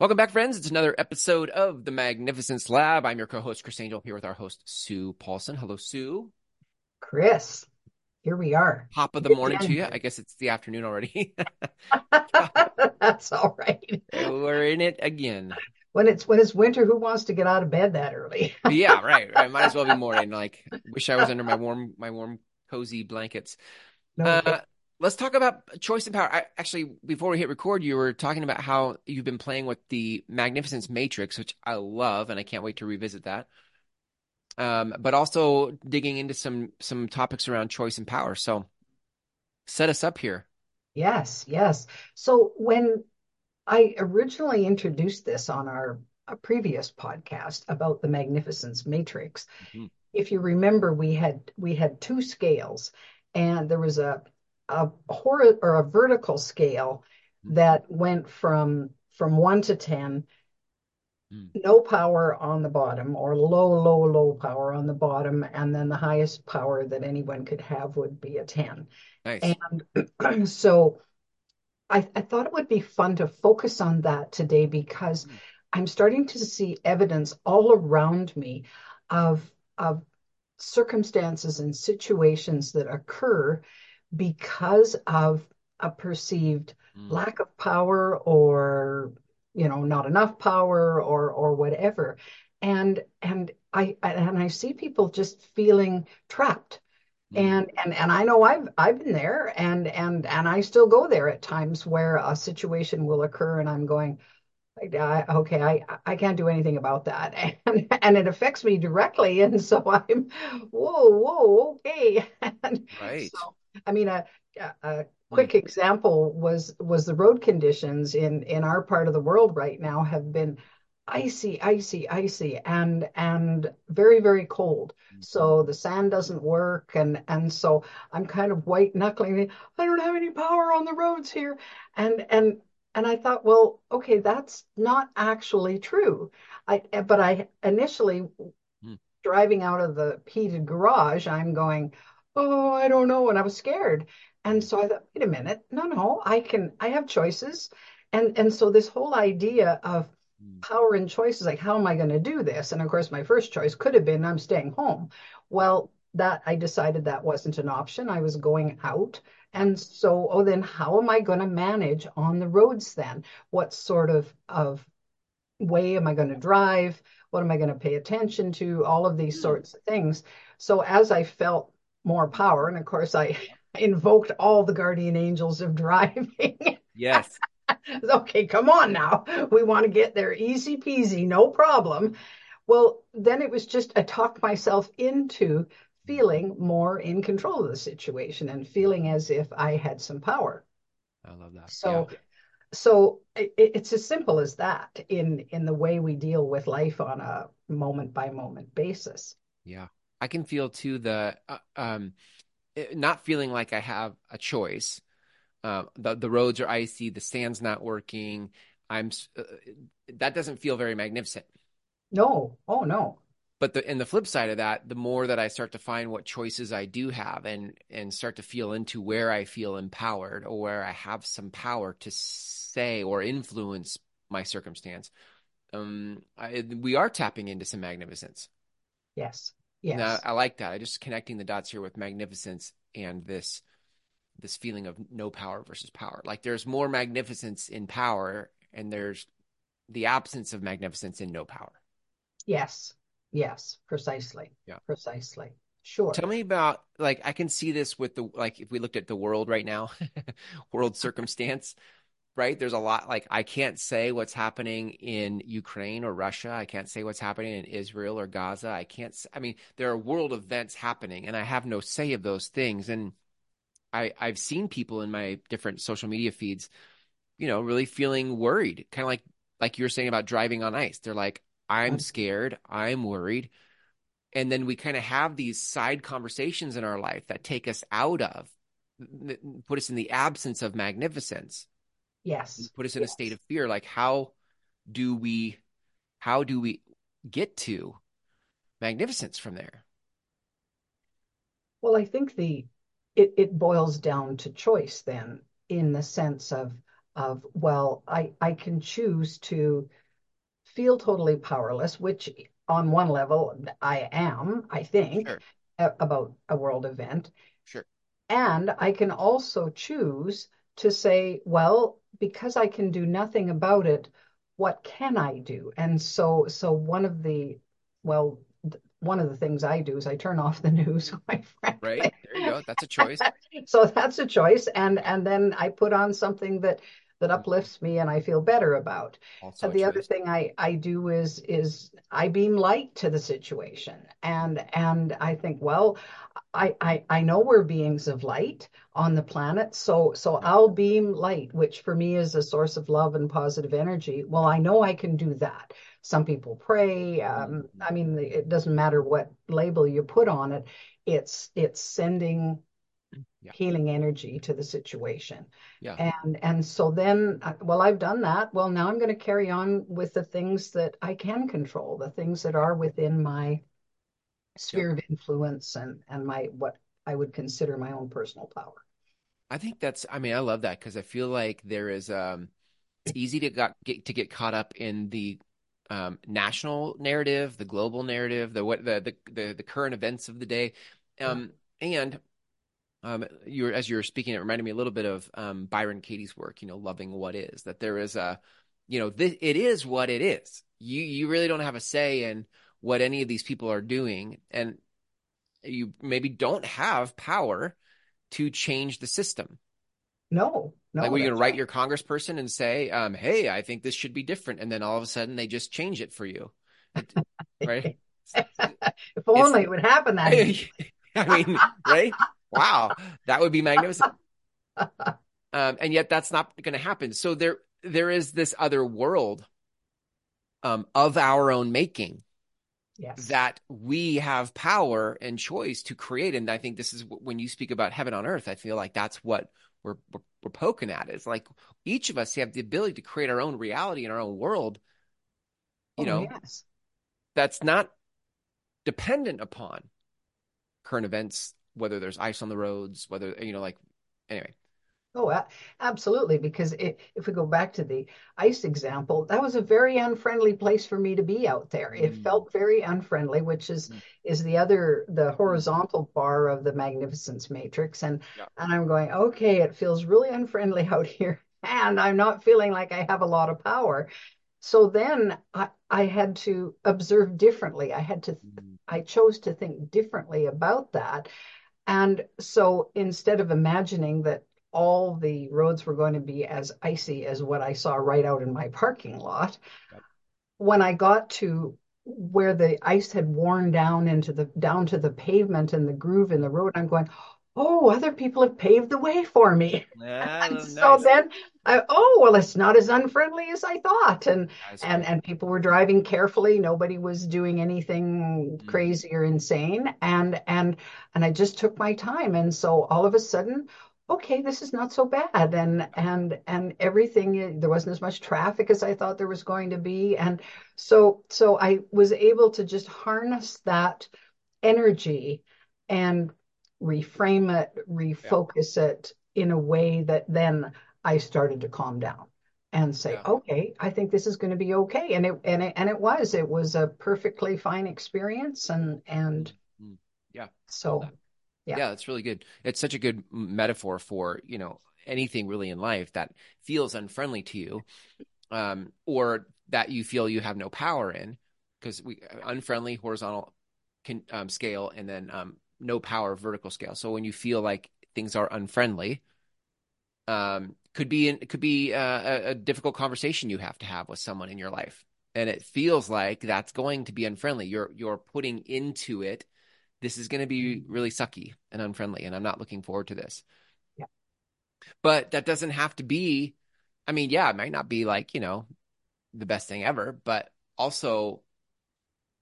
Welcome back, friends. It's another episode of the Magnificence Lab. I'm your co-host, Chris Angel, here with our host, Sue Paulson. Hello, Sue. Chris, here we are. Top of the morning to you. I guess it's the afternoon already. That's all right. We're in it again. When it's when it's winter, who wants to get out of bed that early? yeah, right, right. Might as well be morning. Like, wish I was under my warm, my warm, cozy blankets. No, Uh, let's talk about choice and power. I, actually, before we hit record, you were talking about how you've been playing with the Magnificence Matrix, which I love, and I can't wait to revisit that. Um, but also digging into some some topics around choice and power. So, set us up here. yes, yes. So when I originally introduced this on our a previous podcast about the Magnificence Matrix, Mhm. if you remember, we had we had two scales, and there was a a hor or a vertical scale that went from from one to ten, Mm. no power on the bottom, or low, low, low power on the bottom, and then the highest power that anyone could have would be a ten. Nice. And so I, I thought it would be fun to focus on that today because Mm. I'm starting to see evidence all around me of of circumstances and situations that occur because of a perceived Mm. lack of power or you know not enough power or or whatever and and I and I see people just feeling trapped Mm. and and and I know I've I've been there and and and I still go there at times where a situation will occur and I'm going I, okay I I can't do anything about that and and it affects me directly and so I'm whoa whoa okay and Right. so I mean a a Mm. quick example was was the road conditions in in our part of the world right now have been icy icy icy and and very very cold Mm. so the sand doesn't work and and so I'm kind of white knuckling I don't have any power on the roads here and and and I thought well okay that's not actually true I but I initially Mm. driving out of the heated garage I'm going oh I don't know and I was scared. And so I thought wait a minute. No no I can I have choices. And and so this whole idea of Mm. power and choices like how am I going to do this? And of course my first choice could have been I'm staying home. Well that I decided that wasn't an option. I was going out. And so oh then how am I going to manage on the roads then? What sort of of way am I going to drive? What am I going to pay attention to? All of these Mm. sorts of things. So as I felt more power and of course I invoked all the guardian angels of driving Yes. Okay, come on now. We want to get there easy peasy, no problem. Well, then it was just I talked myself into feeling more in control of the situation and feeling as if I had some power. I love that. So, so it, it's as simple as that in in the way we deal with life on a moment by moment basis. Yeah. I can feel too the uh, um it- not feeling like I have a choice. Uh, the the roads are icy, the sand's not working. I'm uh, that doesn't feel very magnificent. No, oh no. But the and the flip side of that, the more that I start to find what choices I do have and and start to feel into where I feel empowered or where I have some power to say or influence my circumstance, um, I, we are tapping into some magnificence. Yes, Now, I like that. I just connecting the dots here with magnificence and this this feeling of no power versus power. Like there's more magnificence in power, and there's the absence of magnificence in no power. yes, yes, precisely, Yeah. precisely. Sure. Tell me about like I can see this with the like if we looked at the world right now, world circumstance, right? There's a lot like I can't say what's happening in Ukraine or Russia. I can't say what's happening in Israel or Gaza. I can't I mean, there are world events happening and I have no say of those things and I I've seen people in my different social media feeds, you know, really feeling worried, kind of like like you were saying about driving on ice. They're like I'm mm-hmm. scared, I'm worried and then we kind of have these side conversations in our life that take us out of put us in the absence of magnificence Yes. put us in a state of fear like how do we how do we get to magnificence from there Well, I think the it, it boils down to choice then, in the sense of of well, I I can choose to feel totally powerless, which on one level I am, I think, Sure. about a world event. Sure. And I can also choose to say, well, because I can do nothing about it, what can I do? And so, so one of the, well, one of the things I do is I turn off the news. Right. There you go. That's a choice. so that's a choice. And and then I put on something that that uplifts me and I feel better about. Also the choice. other thing I, I do is is I beam light to the situation. And and I think, well, I, I, I know we're beings of light on the planet, so so I'll beam light, which for me is a source of love and positive energy. Well, I know I can do that. Some people pray. Um, mm-hmm. I mean, it doesn't matter what label you put on it. It's it's sending yeah. healing energy to the situation. Yeah. And and so then, uh, well, I've done that. Well, now I'm going to carry on with the things that I can control, the things that are within my sphere yep. of influence and and my what I would consider my own personal power. I think that's I mean I love that because I feel like there is um it's easy to got, get to get caught up in the um, national narrative, the global narrative, the what the the the, the current events of the day. Um, yeah. and um, you're as you're speaking, it reminded me a little bit of um, Byron Katie's work. You know, loving what is. That there is a, you know, this, it is what it is. You you really don't have a say in what any of these people are doing and you maybe don't have power to change the system no no like were you going to write your congressperson and say um, hey i think this should be different and then all of a sudden they just change it for you right if only it's, it would happen that i mean right wow that would be magnificent um, and yet that's not going to happen so there there is this other world um, of our own making yes. that we have power and choice to create. And I think this is when you speak about heaven on earth, I feel like that's what we're, we're, we're poking at It's like each of us have the ability to create our own reality in our own world, you oh, know, yes. that's not dependent upon current events, whether there's ice on the roads, whether, you know, like, anyway. Oh, absolutely. Because it, if we go back to the ice example, that was a very unfriendly place for me to be out there. It mm. felt very unfriendly, which is mm. is the other the horizontal bar of the magnificence matrix. And yeah. and I'm going, okay, it feels really unfriendly out here, and I'm not feeling like I have a lot of power. So then I, I had to observe differently. I had to mm. I chose to think differently about that. And so instead of imagining that all the roads were going to be as icy as what I saw right out in my parking lot. When I got to where the ice had worn down into the down to the pavement and the groove in the road, I'm going, oh, other people have paved the way for me. Yeah, nice. so then I, oh, well, it's not as unfriendly as I thought. And, and, and people were driving carefully. Nobody was doing anything mm-hmm. crazy or insane. And, and, and I just took my time. And so all of a sudden, okay, this is not so bad. And and and everything there wasn't as much traffic as I thought there was going to be. And so so I was able to just harness that energy and reframe it, refocus yeah. it in a way that then I started to calm down and say, yeah. okay, I think this is going to be okay. And it and it and it was. It was a perfectly fine experience and and mm-hmm. yeah. So yeah. yeah, that's really good. It's such a good metaphor for, you know, anything really in life that feels unfriendly to you um, or that you feel you have no power in because we unfriendly horizontal can um, scale and then um, no power vertical scale. So when you feel like things are unfriendly, um, could be in, could be uh, a, a difficult conversation you have to have with someone in your life, and it feels like that's going to be unfriendly. You're you're putting into it this is going to be mm-hmm. really sucky and unfriendly and i'm not looking forward to this yeah. but that doesn't have to be i mean yeah it might not be like you know the best thing ever but also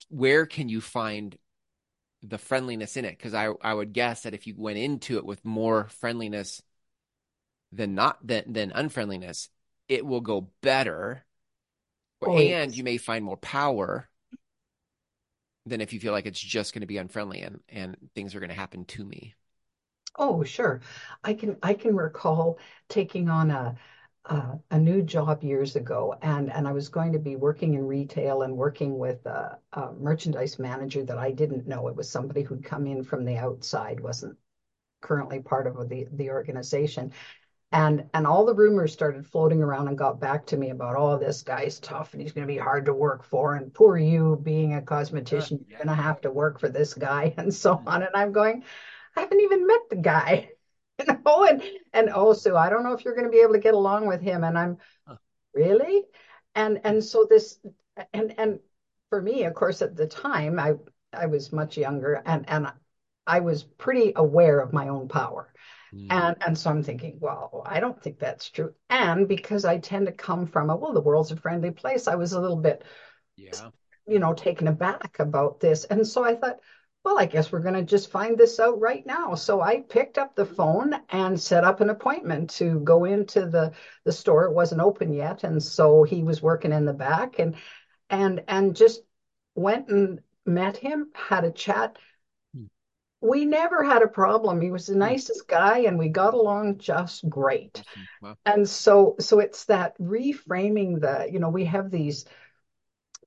where can you find the friendliness in it because i i would guess that if you went into it with more friendliness than not than than unfriendliness it will go better. Oh, and yes. you may find more power than if you feel like it's just going to be unfriendly and and things are going to happen to me. Oh sure. I can i can recall taking on a uh, a new job years ago, and and I was going to be working in retail and working with a, a merchandise manager that I didn't know. It was somebody who'd come in from the outside, wasn't currently part of the the organization. And and all the rumors started floating around and got back to me about, oh, this guy's tough and he's going to be hard to work for. And poor you being a cosmetician, you're going to have to work for this guy and so on. And I'm going, I haven't even met the guy, you know, and and also I don't know if you're going to be able to get along with him. And I'm Huh. really, and and so this, and and for me, of course, at the time I I was much younger and and I was pretty aware of my own power. Mm. And and so I'm thinking, well, I don't think that's true. And because I tend to come from a, well, the world's a friendly place, I was a little bit, Yeah. you know, taken aback about this. And so I thought, well, I guess we're going to just find this out right now. So I picked up the phone and set up an appointment to go into the the store. It wasn't open yet, and so he was working in the back and and and just went and met him, had a chat Mm. we never had a problem. He was the Mm. nicest guy and we got along just great. Wow. And so so it's that reframing the, you know, we have these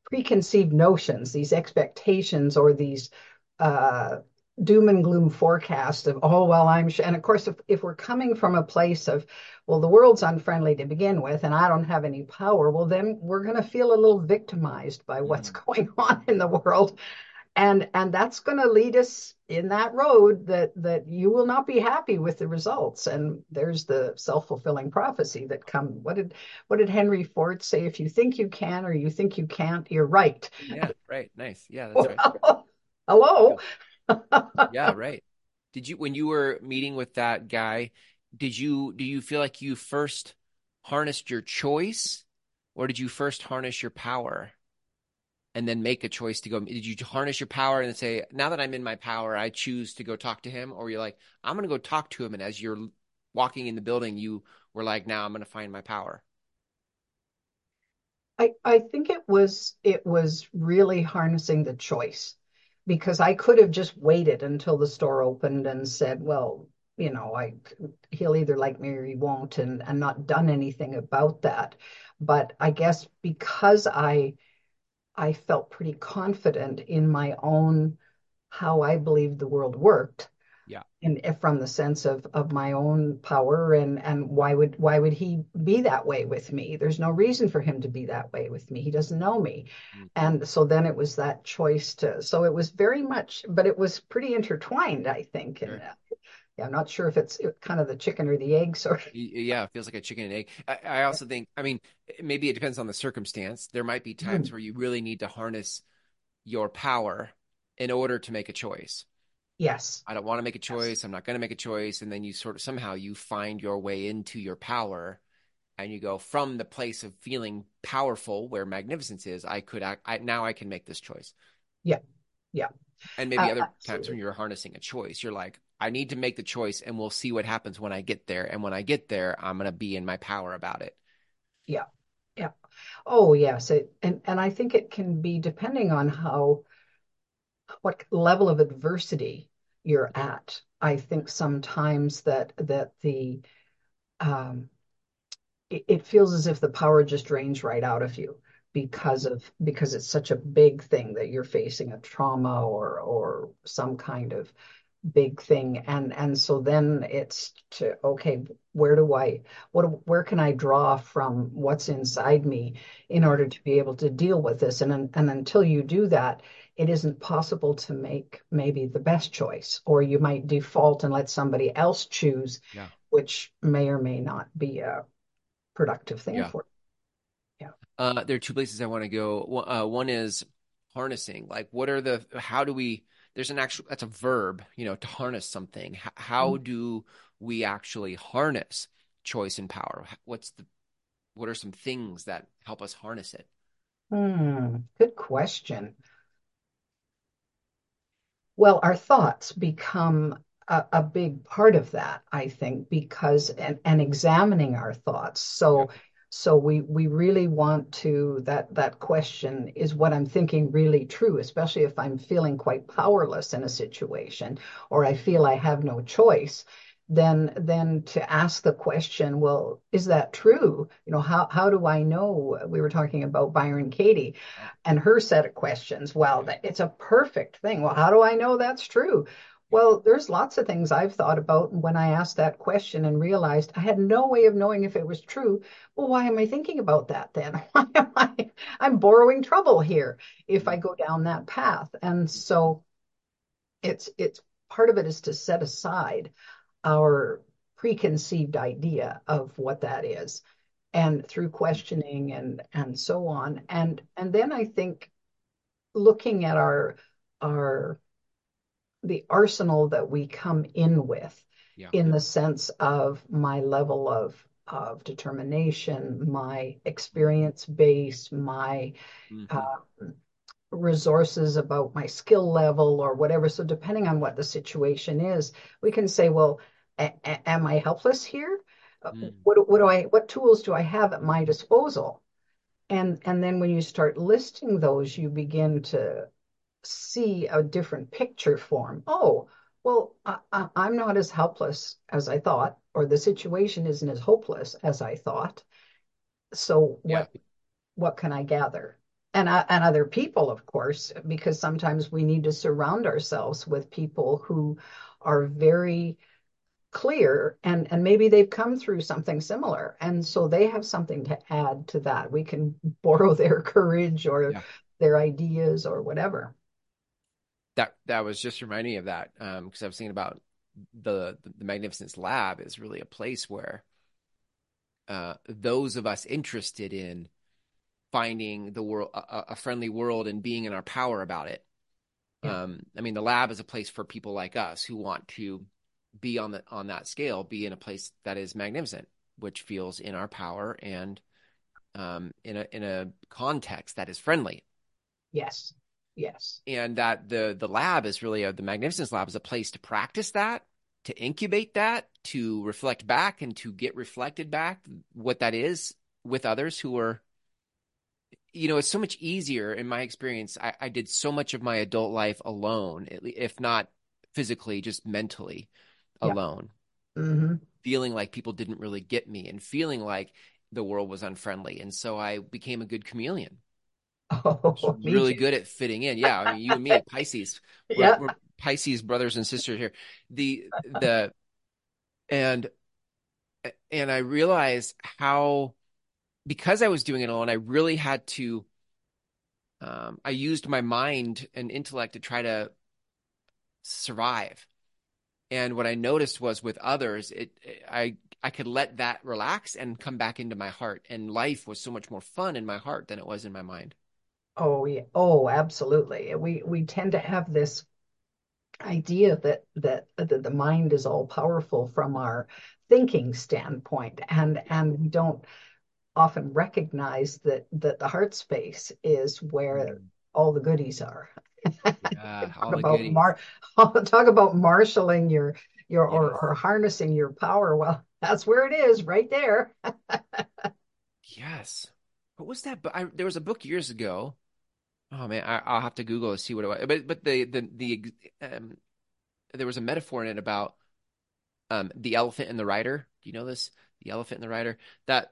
preconceived notions, these expectations or these uh doom and gloom forecast of, oh well, I'm sure. And of course, if, if we're coming from a place of, well, the world's unfriendly to begin with, and I don't have any power, well, then we're going to feel a little victimized by what's Mm. going on in the world and and that's going to lead us in that road that that you will not be happy with the results and there's the self-fulfilling prophecy that come what did what did henry ford say if you think you can or you think you can't you're right Yeah. Right. Nice. Yeah. That's right. Hello Yeah. Right. Did you, when you were meeting with that guy, did you, do you feel like you first harnessed your choice or did you first harness your power and then make a choice to go? Did you harness your power and say, now that I'm in my power, I choose to go talk to him? Or you're like, I'm going to go talk to him. And as you're walking in the building, you were like, now I'm going to find my power. I, I think it was it was really harnessing the choice because I could have just waited until the store opened and said, well, you know, I he'll either like me or he won't and and not done anything about that. But I guess because I I felt pretty confident in my own how I believed the world worked Yeah. and from the sense of of my own power and and why would why would he be that way with me there's no reason for him to be that way with me he doesn't know me Mm. and so then it was that choice to so it was very much but it was pretty intertwined i think and Sure. uh, yeah, i'm not sure if it's kind of the chicken or the egg sort of Yeah, it feels like a chicken and egg. I, I also think, I mean, maybe it depends on the circumstance. There might be times where you really need to harness your power in order to make a choice. Yes I don't want to make a yes choice. I'm not going to make a choice. And then you sort of somehow you find your way into your power and you go from the place of feeling powerful where magnificence is, I could act, I, now I can make this choice. yeah yeah And maybe uh, other times when you're harnessing a choice, you're like, I need to make the choice and we'll see what happens when I get there. And when I get there, I'm going to be in my power about it. yeah yeah oh yes it, and and i think it can be depending on how what level of adversity you're at. I think sometimes that that the um, it, it feels as if the power just drains right out of you because of because it's such a big thing that you're facing a trauma or or some kind of big thing and and so then it's to okay where do I what where can I draw from what's inside me in order to be able to deal with this and and until you do that it isn't possible to make maybe the best choice or you might default and let somebody else choose Yeah. which may or may not be a productive thing Yeah. for you. yeah Uh, there are two places I want to go. One- Uh, one is harnessing. Like, what are the, how do we, there's an actual, that's a verb, you know, to harness something. H- how do we actually harness choice and power? What's the, what are some things that help us harness it? Hmm, good question. Well, our thoughts become a, a big part of that, I think, because and, and examining our thoughts. So so we we really want to that that question is what I'm thinking really true, especially if I'm feeling quite powerless in a situation or I feel I have no choice. Than than to ask the question, well, is that true? You know, how how do I know? We were talking about Byron Katie and her set of questions. Well, it's a perfect thing. Well, how do I know that's true? Well, there's lots of things I've thought about when I asked that question and realized I had no way of knowing if it was true. Well, why am I thinking about that then? Why am I? I'm borrowing trouble here if I go down that path. And so it's it's part of it is to set aside our preconceived idea of what that is and through questioning and and so on and and then i think looking at our our the arsenal that we come in with yeah. in the sense of my level of of determination my experience base my mm-hmm. uh, resources about my skill level or whatever so depending on what the situation is we can say well a- am I helpless here? Mm. What, what do I what tools do I have at my disposal? And and then when you start listing those, you begin to see a different picture form. Oh, well, I, i'm not as helpless as I thought, or the situation isn't as hopeless as I thought. So what yeah. what can I gather? And, uh, and other people, of course, because sometimes we need to surround ourselves with people who are very clear and and maybe they've come through something similar and so they have something to add to that we can borrow their courage or yeah. their ideas or whatever that that was just reminding me of that because um, i was thinking about the, the, the magnificence lab is really a place where uh, those of us interested in finding the world a, a, friendly world and being in our power about it yeah. um, i mean the lab is a place for people like us who want to be on the on that scale, be in a place that is magnificent, which feels in our power and um, in a in a context that is friendly. Yes. Yes. And that the the lab is really a, the magnificence lab is a place to practice that, to incubate that, to reflect back and to get reflected back what that is with others who are you know, it's so much easier in my experience. I, I did so much of my adult life alone, if not physically, just mentally alone, mm-hmm. feeling like people didn't really get me and feeling like the world was unfriendly. And so I became a good chameleon. Oh, really good at fitting in. Yeah. I mean, you and me Pisces, we're, yeah. we're Pisces brothers and sisters here. The, the, and, and I realized how, because I was doing it alone, I really had to, um, I used my mind and intellect to try to survive and what I noticed was with others, it I I could let that relax and come back into my heart, and life was so much more fun in my heart than it was in my mind. Oh yeah, oh absolutely. We we tend to have this idea that that that the mind is all powerful from our thinking standpoint, and and we don't often recognize that that the heart space is where mm. all the goodies are. Yeah, talk, about mar- talk about marshaling your your yes. or, or harnessing your power. Well, that's where it is, right there. yes. What was that? But I, there was a book years ago. Oh man, I, will have to Google to see what it was. But but the the the um, there was a metaphor in it about um the elephant and the rider. Do you know this? The elephant and the rider. That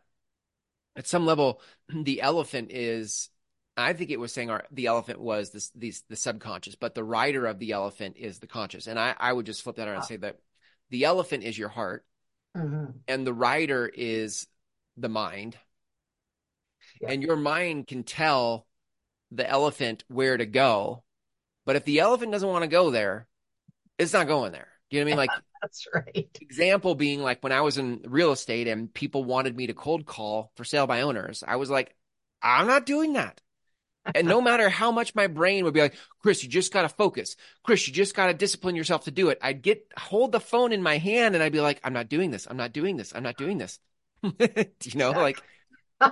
at some level, the elephant is I think it was saying our, the elephant was this, these, the subconscious, but the rider of the elephant is the conscious. And I, I would just flip that around and say that the elephant is your heart mm-hmm. and the rider is the mind. Yeah. And your mind can tell the elephant where to go. But if the elephant doesn't want to go there, it's not going there. Do you know what I mean? Like, that's right. Example being like when I was in real estate and people wanted me to cold call for sale by owners, I was like, I'm not doing that and no matter how much my brain would be like, Chris, you just got to focus. Chris, you just got to discipline yourself to do it. I'd get, hold the phone in my hand and I'd be like, I'm not doing this. I'm not doing this. I'm not doing this. you know, like.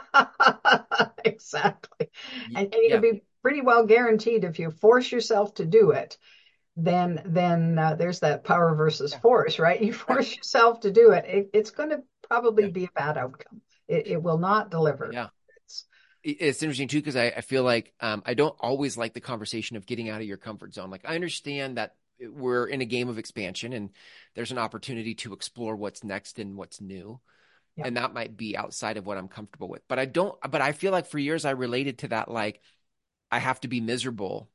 exactly. And, and yeah. be pretty well guaranteed if you force yourself to do it, then then uh, there's that power versus force, right? You force yourself to do it, it it's going to probably yeah. be a bad outcome. It, it will not deliver. Yeah it's interesting too because I, I, feel like um, I don't always like the conversation of getting out of your comfort zone. Like I understand that we're in a game of expansion and there's an opportunity to explore what's next and what's new. Yeah. And that might be outside of what I'm comfortable with. But I don't, but I feel like for years I related to that like I have to be miserable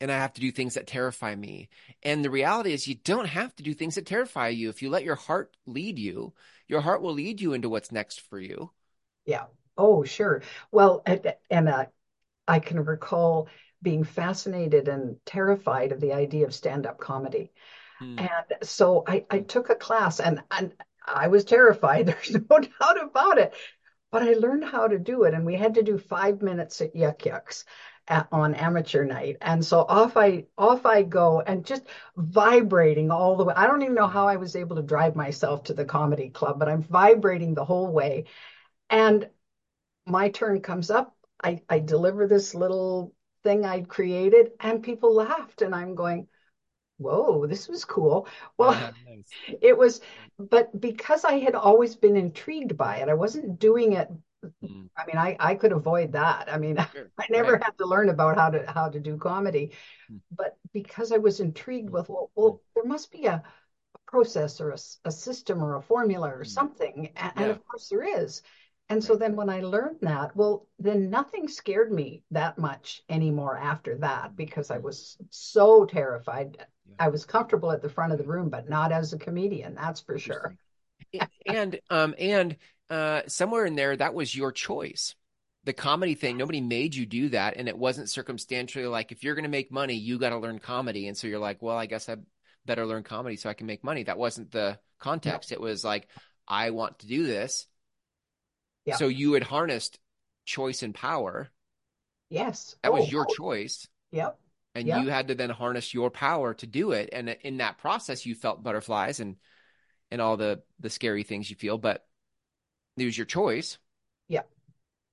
and I have to do things that terrify me. And the reality is, you don't have to do things that terrify you. If you let your heart lead you, your heart will lead you into what's next for you. Yeah. Oh, sure. Well, and, and uh, I can recall being fascinated and terrified of the idea of stand-up comedy. Hmm. And so I, I took a class and, and I was terrified. There's no doubt about it. But I learned how to do it. And we had to do five minutes at Yuk Yuk's at, on amateur night. And so off I off I go and just vibrating all the way. I don't even know how I was able to drive myself to the comedy club, but I'm vibrating the whole way. And my turn comes up. I, I deliver this little thing I'd created, and people laughed. And I'm going, whoa, this was cool. Well, Uh, nice. it was, but because I had always been intrigued by it, I wasn't doing it. Hmm. I mean, I, I could avoid that. I mean, Sure. I never Right. had to learn about how to how to do comedy, Hmm. but because I was intrigued with, well, well there must be a, a process or a, a, system or a formula or Hmm. something, and, and of course there is. And so then when I learned that, well, then nothing scared me that much anymore after that because I was so terrified. Yeah. I was comfortable at the front of the room, but not as a comedian, that's for sure. And um and uh somewhere in there that was your choice. The comedy thing, nobody made you do that, and it wasn't circumstantially like if you're going to make money, you got to learn comedy, and so you're like, well, I guess I better learn comedy so I can make money. That wasn't the context. It was like, I want to do this. Yeah. So you had harnessed choice and power. Yes. That Oh, was your oh, choice. Yep. and Yeah. you had to then harness your power to do it and in that process you felt butterflies and and all the the scary things you feel but it was your choice Yeah.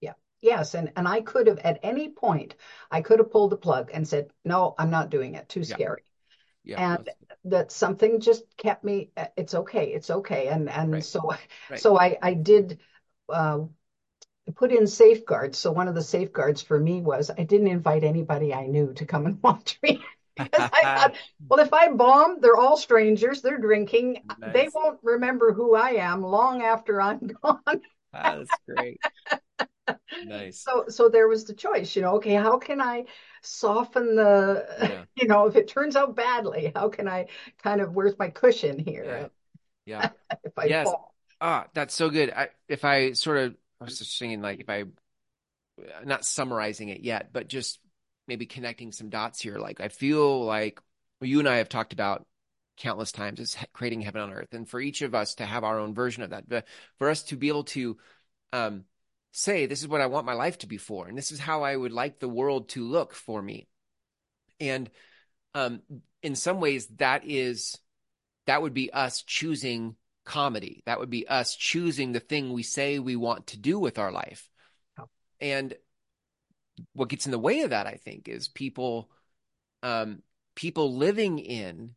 Yeah. Yes. And and I could have at any point I could have pulled the plug and said, no, I'm not doing it. Too scary. yeah And that something just kept me, uh, it's okay, it's okay. And and Right. so Right. so I I did put in safeguards. So one of the safeguards for me was I didn't invite anybody I knew to come and watch me. Because I thought, well, if I bomb, they're all strangers, they're drinking. They won't remember who I am long after I'm gone. Ah, that's great nice So so there was the choice, you know, okay, how can I soften the, yeah you know, if it turns out badly, how can I kind of, where's my cushion yeah here yeah if I yes fall? Ah that's so good. I, if i sort of i was just saying like if i not summarizing it yet but just maybe connecting some dots here like i feel like well, you and i have talked about countless times is creating heaven on earth and for each of us to have our own version of that but for us to be able to um, say this is what i want my life to be for and this is how i would like the world to look for me. And um, in some ways that is that would be us choosing comedy that would be us choosing the thing we say we want to do with our life and what gets in the way of that i think is people um people living in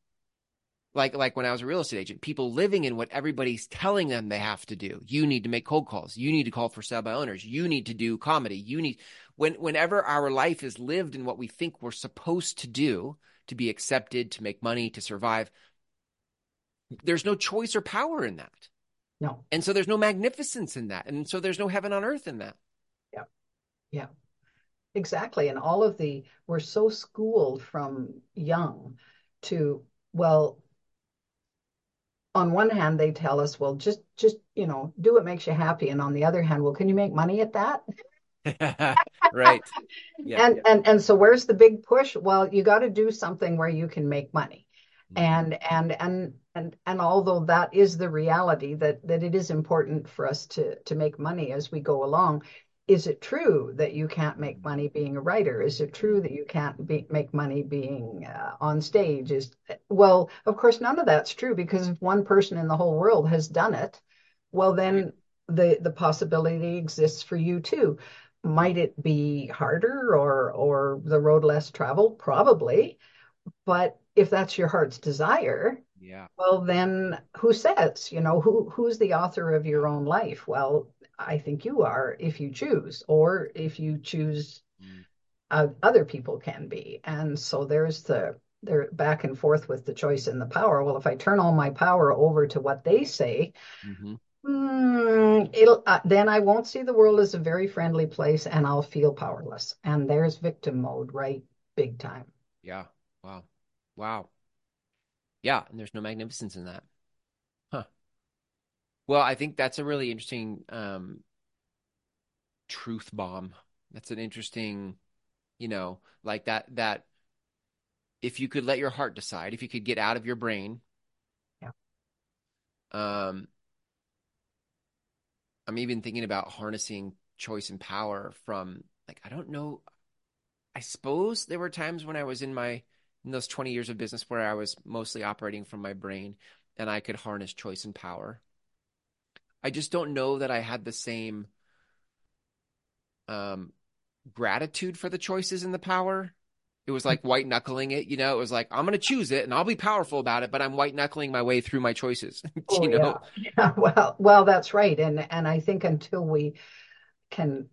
like like when I was a real estate agent, people living in what everybody's telling them they have to do. You need to make cold calls. You need to call for sale by owners. You need to do comedy. You need when whenever our life is lived in what we think we're supposed to do to be accepted, to make money, to survive, there's no choice or power in that. No, And so there's no magnificence in that. And so there's no heaven on earth in that. yeah, Yeah. exactly. And all of the, we're so schooled from young to, well, on one hand, they tell us, well, just, just, you know, do what makes you happy. And on the other hand, well, can you make money at that? right. Yeah. and yeah. and and so where's the big push? Well, you got to do something where you can make money. Mhm. And and and and and although that is the reality that that it is important for us to to make money as we go along, is it true that you can't make money being a writer? Is it true that you can't be, make money being uh, on stage? Is well, of course, none of that's true because if one person in the whole world has done it, well, then the the possibility exists for you too. Might it be harder or or the road less traveled? Probably. But if that's your heart's desire, Yeah. well, then who says? You know, who who's the author of your own life? Well, I think you are if you choose, or if you choose, Mm. uh, other people can be. And so there's the they're back and forth with the choice and the power. Well, if I turn all my power over to what they say, hmm mm, it'll uh, then I won't see the world as a very friendly place, and I'll feel powerless. And there's victim mode, right? Big time. Yeah. Wow. Wow. Yeah. And there's no magnificence in that. Huh. Well, I think that's a really interesting um, truth bomb. That's an interesting, you know, like that, that if you could let your heart decide, if you could get out of your brain, Yeah. um, I'm even thinking about harnessing choice and power from like, I don't know. I suppose there were times when I was in my, in those 20 years of business where I was mostly operating from my brain and I could harness choice and power. I just don't know that I had the same um, gratitude for the choices and the power. It was like white knuckling it, you know. It was like I'm going to choose it and I'll be powerful about it, but I'm white knuckling my way through my choices. Oh you yeah. know? Yeah. Well, well, that's right. And and I think until we can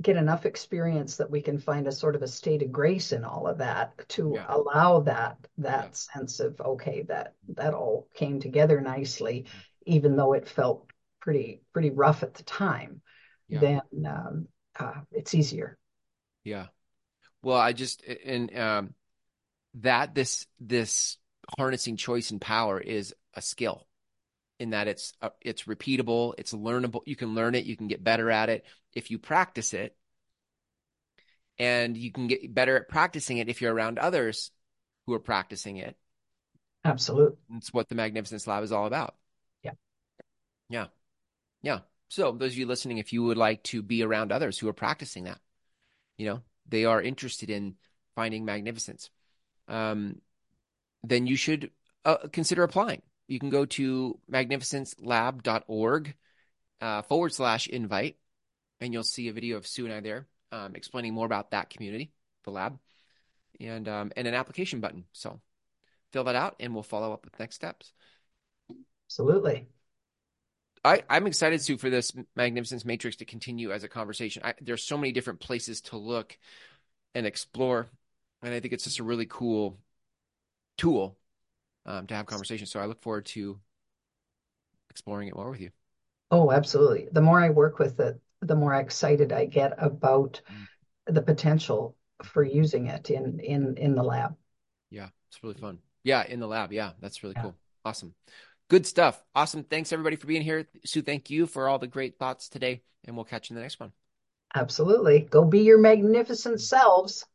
get enough experience that we can find a sort of a state of grace in all of that to Yeah, allow that yeah, that sense of okay that that all came together nicely even though it felt pretty pretty rough at the time yeah, then um, uh, it's easier yeah. Well, I just and um, that this this harnessing choice and power is a skill in that it's uh, it's repeatable, it's learnable. You can learn it, you can get better at it if you practice it, and you can get better at practicing it if you're around others who are practicing it. absolutely It's what the Magnificence Lab is all about. yeah Yeah. Yeah. So, those of you listening, if you would like to be around others who are practicing that, you know, they are interested in finding magnificence, um, then you should uh, consider applying. You can go to magnificencelab.org uh, forward slash invite, and you'll see a video of Sue and I there um, explaining more about that community, the lab, and um, and an application button. So fill that out, and we'll follow up with next steps. absolutely I, I'm excited, Sue, for this Magnificence Matrix to continue as a conversation. I, there's so many different places to look and explore, and I think it's just a really cool tool um, to have conversations. So I look forward to exploring it more with you. oh absolutely the more i work with it the more excited i get about Mm. the potential for using it in in in the lab Yeah, it's really fun. Yeah, in the lab. Yeah, that's really yeah cool. Awesome. Good stuff. Awesome. Thanks everybody for being here. Sue, thank you for all the great thoughts today, and we'll catch you in the next one. absolutely go be your magnificent selves